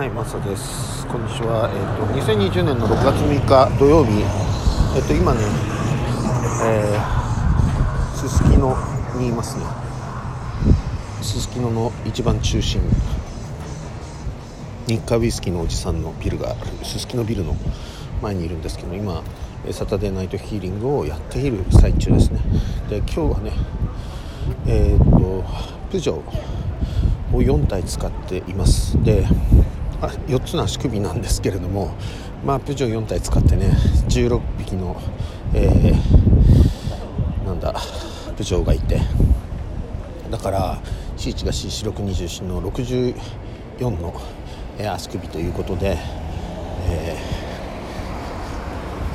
はい、マサです。こんにちは。えっ、と2020年の6月6日土曜日、えっ、と今ね、えー、すすきのにいますね。すすきのの一番中心、日課ウイスキーのおじさんのビルがあるすすきのビルの前にいるんですけど、今サタデーナイトヒーリングをやっている最中ですね。で今日はね、えっ、とプジョーを4体使っていますで4つの足首なんですけれどもまあプジョー4体使ってね16匹の、えーなんだプジョーがいて。だから C1 が C4624 の64の、えー足首ということで、えー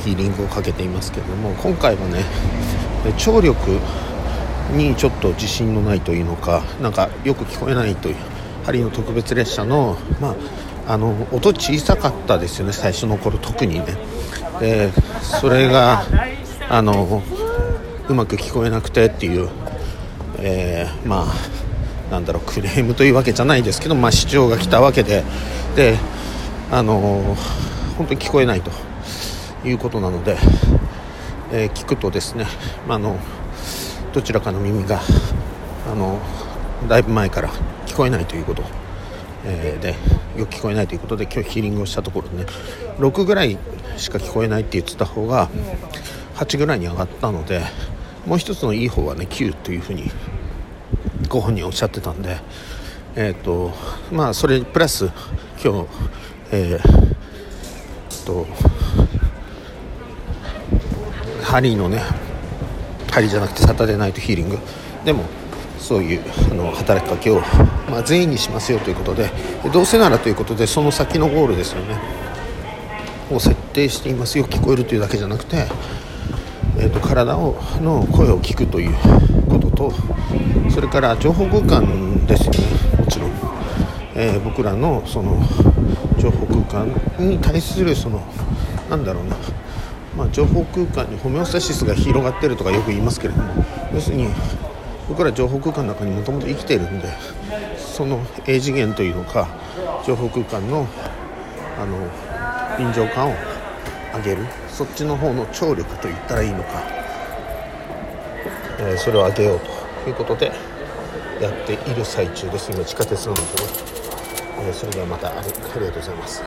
ヒーリングをかけていますけれども今回はねえー張力にちょっと自信のないというのかなんかよく聞こえないという針の特別列車の,、まあ、あの音小さかったですよね最初の頃特にね。でそれがあのうまく聞こえなくてっていう、えーまあなんだろうクレームというわけじゃないですけど、まあ、主張が来たわけで。であの本当に聞こえないということなので、えー聞くとですね、ま、あのどちらかの耳があのだいぶ前から聞こえないということ、えーでよく聞こえないということで今日ヒーリングをしたところね6ぐらいしか聞こえないって言ってた方が8ぐらいに上がったのでもう一つのいい方はね9というふうにご本人おっしゃってたんでえっ、とまあそれプラス今日えーとハリーのねハリーじゃなくてサタデーナイトヒーリング。でもそういうあの働きかけを、まあ、全員にしますよということでどうせならということでその先のゴールですよね。を設定していますよ聞こえるというだけじゃなくて、えー、と体をの声を聞くということとそれから情報空間ですよね。もちろん、えー僕らのその情報空間に対するそのなんだろうな。まあ、情報空間にホメオスタシスが広がってるとかよく言いますけれども要するに僕ら情報空間の中にもともと生きているんでその A 次元というのか情報空間のあの臨場感を上げるそっちの方の張力と言ったらいいのか、えーそれを上げようということでやっている最中です今地下鉄なのでね、えーそれではまたありがとうございます。